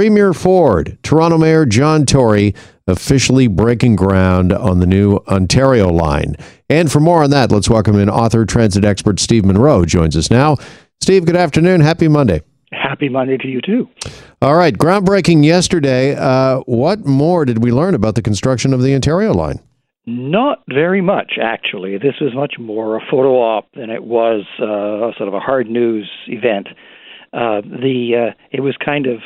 Premier Ford, Toronto Mayor John Tory officially breaking ground on the new Ontario line. And for more on that, let's welcome in author, transit expert Steve Munro joins us now. Steve, good afternoon. Happy Monday. Happy Monday to you too. All right, groundbreaking yesterday. Uh, what more did we learn about the construction of the Ontario line? Not very much, actually. This was much more a photo op than it was uh, sort of a hard news event. Uh, the uh, it was kind of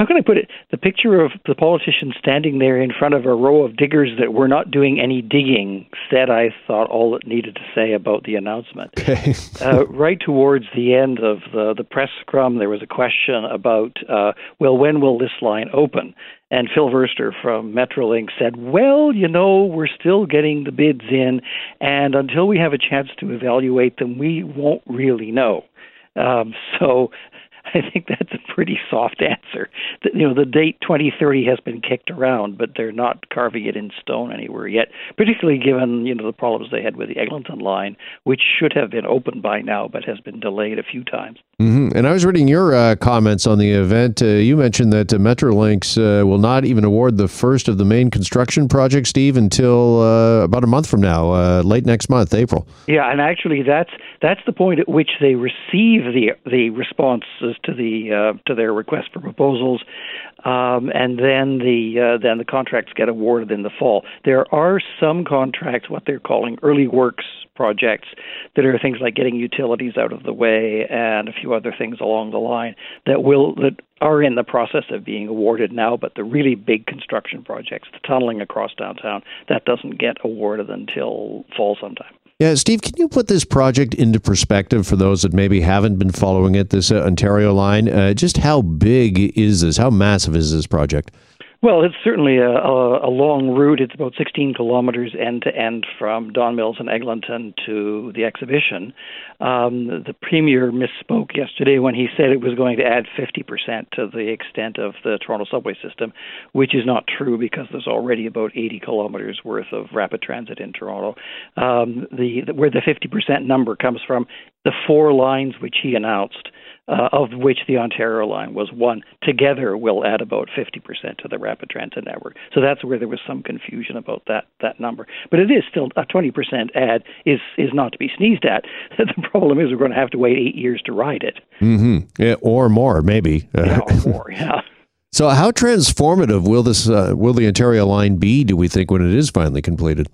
how can I put it? The picture of the politician standing there in front of a row of diggers that were not doing any digging said, I thought, all it needed to say about the announcement. Okay. uh, right towards the end of the, the press scrum, there was a question about, uh, well, when will this line open? And Phil Verster from Metrolinx said, well, you know, we're still getting the bids in, and until we have a chance to evaluate them, we won't really know. Um, so I think that's a pretty soft answer. You know, the date 2030 has been kicked around, but they're not carving it in stone anywhere yet. Particularly given you know the problems they had with the Eglinton line, which should have been open by now, but has been delayed a few times. Mm-hmm. And I was reading your uh, comments on the event. Uh, you mentioned that uh, Metrolinx uh, will not even award the first of the main construction projects, Steve, until uh, about a month from now, uh, late next month, April. Yeah, and actually, that's that's the point at which they receive the the responses to the to their request for proposals, um, and then the then the contracts get awarded in the fall. There are some contracts, what they're calling early works projects, that are things like getting utilities out of the way and a few other things along the line that will that are in the process of being awarded now. But the really big construction projects, the tunneling across downtown, that doesn't get awarded until fall sometime. Yeah, Steve, can you put this project into perspective for those that maybe haven't been following it, this uh, Ontario line? Uh, just how big is this? How massive is this project? Well, it's certainly a, a, a, long route. It's about 16 kilometers end to end from Don Mills and Eglinton to the exhibition. Um, the premier misspoke yesterday when he said it was going to add 50% to the extent of the Toronto subway system, which is not true because there's already about 80 kilometers worth of rapid transit in Toronto. Um, the, where the 50% number comes from, the four lines which he announced uh, of which the Ontario line was one, together will add about 50% to the rapid transit network. So that's where there was some confusion about that that number. But it is still a 20% add is is not to be sneezed at. the problem is we're going to have to wait eight years to ride it. Mm-hmm. Yeah, or more, maybe. Yeah, or more. Yeah. So, how transformative will this uh, will the Ontario line be? Do we think when it is finally completed?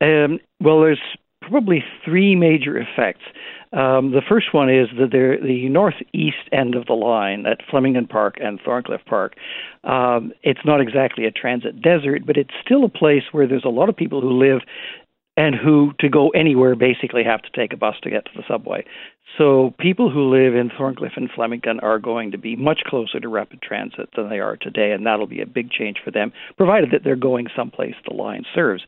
Um, well, there's probably three major effects. Um, the first one is that the northeast end of the line at Flemington Park and Thorncliffe Park. Um, it's not exactly a transit desert, but it's still a place where there's a lot of people who live and who, to go anywhere, basically have to take a bus to get to the subway. So people who live in Thorncliffe and Flemington are going to be much closer to rapid transit than they are today, and that'll be a big change for them, provided that they're going someplace the line serves.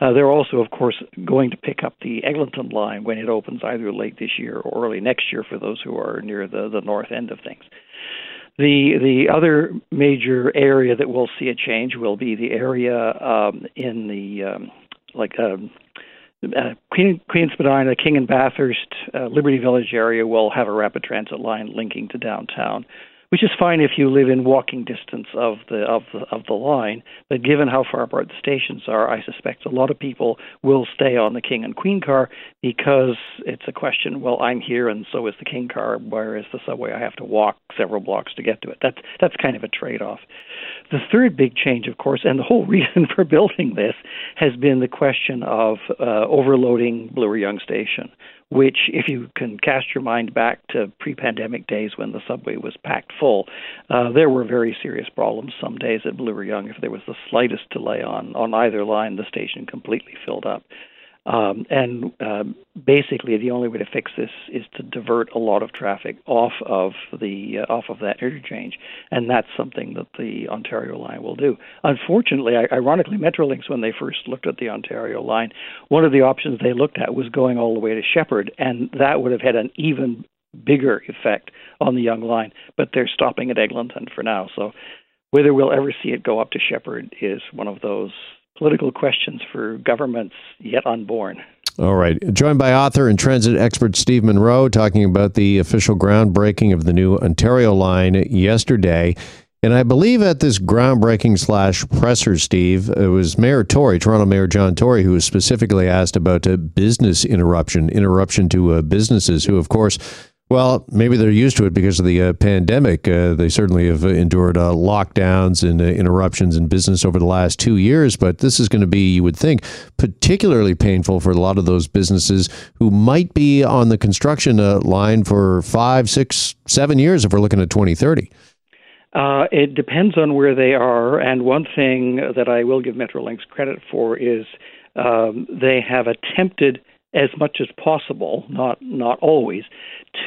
Uh, they're also, of course, going to pick up the Eglinton line when it opens either late this year or early next year for those who are near the, the north end of things. The the other major area that will see a change will be the area um, in the um, like um, uh, Queen Queen Spadina, King and Bathurst, uh, Liberty Village area will have a rapid transit line linking to downtown which is fine if you live in walking distance of the of the of the line. But given how far apart the stations are, I suspect a lot of people will stay on the King and Queen car because it's a question. Well, I'm here, and so is the King car, whereas the subway I have to walk several blocks to get to it. That's that's kind of a trade-off. The third big change, of course, and the whole reason for building this has been the question of uh, overloading Bloor Yonge Station which, if you can cast your mind back to pre pandemic days when the subway was packed full, uh, there were very serious problems some days at Bloor Yonge. If there was the slightest delay on, on either line, the station completely filled up. Um, and uh, basically, the only way to fix this is to divert a lot of traffic off of the uh, off of that interchange, and that's something that the Ontario line will do. Unfortunately, ironically, Metrolinx, when they first looked at the Ontario line, one of the options they looked at was going all the way to Sheppard, and that would have had an even bigger effect on the Yonge line. But they're stopping at Eglinton for now, so whether we'll ever see it go up to Sheppard is one of those political questions for governments yet unborn. All right. Joined by author and transit expert Steve Munro, talking about the official groundbreaking of the new Ontario line yesterday. And I believe at this groundbreaking slash presser, Steve, it was Mayor Tory, Toronto Mayor John Tory, who was specifically asked about a business interruption, interruption to uh, businesses who, of course, well, maybe they're used to it because of the uh, pandemic. Uh, they certainly have endured uh, lockdowns and uh, interruptions in business over the last two years. But this is going to be, you would think, particularly painful for a lot of those businesses who might be on the construction uh, line for five, six, seven years if we're looking at 2030. Uh, it depends on where they are. And one thing that I will give Metrolinx credit for is um, they have attempted as much as possible, not not always,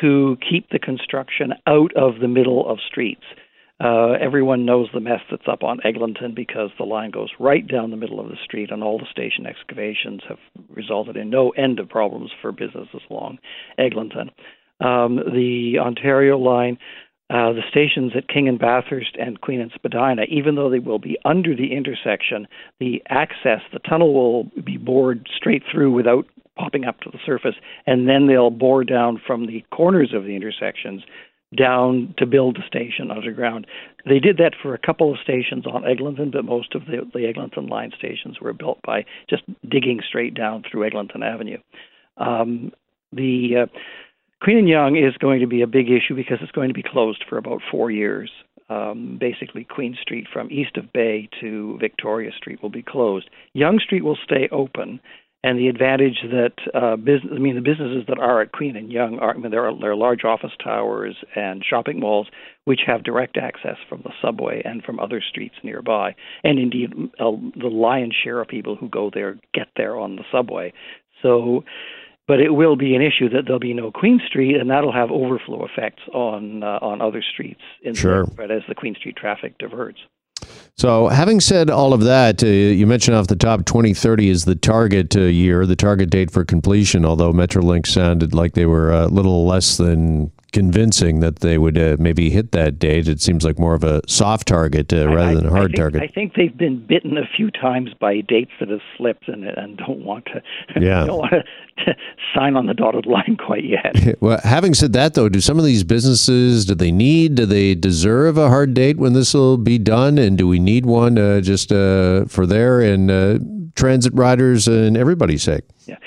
to keep the construction out of the middle of streets. Uh, everyone knows the mess that's up on Eglinton because the line goes right down the middle of the street, and all the station excavations have resulted in no end of problems for businesses along Eglinton. Um, the Ontario line, uh, the stations at King and Bathurst and Queen and Spadina, even though they will be under the intersection, the access, the tunnel will be bored straight through without popping up to the surface, and then they'll bore down from the corners of the intersections down to build the station underground. They did that for a couple of stations on Eglinton, but most of the, the Eglinton line stations were built by just digging straight down through Eglinton Avenue. Um, the uh, Queen and Yonge is going to be a big issue because it's going to be closed for about four years. Um, basically, Queen Street from east of Bay to Victoria Street will be closed. Yonge Street will stay open, and the advantage that uh, business, I mean, the businesses that are at Queen and Yonge are, I mean, there are, there are large office towers and shopping malls which have direct access from the subway and from other streets nearby, and indeed, uh, the lion's share of people who go there get there on the subway. So, but it will be an issue that there'll be no Queen Street, and that'll have overflow effects on uh, on other streets in sure. the, as the Queen Street traffic diverts. So, having said all of that, uh, you mentioned off the top 2030 is the target uh, year, the target date for completion, although Metrolinx sounded like they were a little less than convincing that they would uh, maybe hit that date. It seems like more of a soft target uh, rather I, than a hard I think, target. I think they've been bitten a few times by dates that have slipped and, and don't want to yeah. don't want to sign on the dotted line quite yet. well, having said that, though, do some of these businesses do they need do they deserve a hard date when this will be done, and do we need one uh, just uh, for their and uh, transit riders and everybody's sake? Yeah,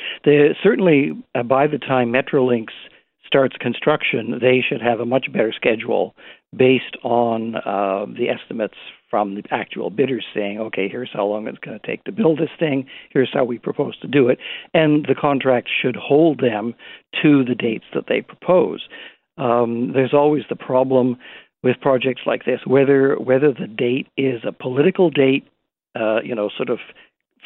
certainly uh, by the time Metrolinx starts construction, they should have a much better schedule based on uh, the estimates from the actual bidders saying, okay, here's how long it's going to take to build this thing, here's how we propose to do it, and the contract should hold them to the dates that they propose. Um, there's always the problem with projects like this whether whether the date is a political date, uh, you know, sort of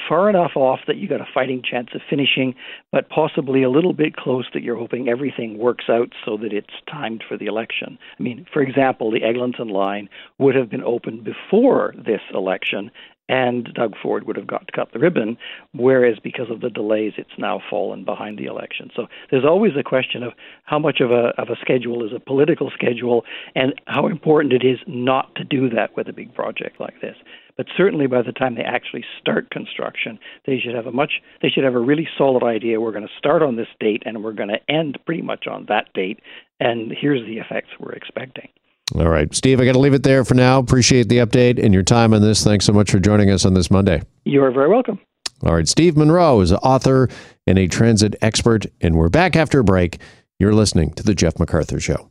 far enough off that you got a fighting chance of finishing, but possibly a little bit close that you're hoping everything works out so that it's timed for the election. I mean, for example, the Eglinton line would have been open before this election, and Doug Ford would have got to cut the ribbon, whereas because of the delays, it's now fallen behind the election. So there's always a question of how much of a of a schedule is a political schedule, and how important it is not to do that with a big project like this. But certainly, by the time they actually start construction, they should have a much they should have a really solid idea. We're going to start on this date, and we're going to end pretty much on that date. And here's the effects we're expecting. All right. Steve, I got to leave it there for now. Appreciate the update and your time on this. Thanks so much for joining us on this Monday. You are very welcome. All right. Steve Munro is an author and a transit expert, and we're back after a break. You're listening to The Jeff McArthur Show.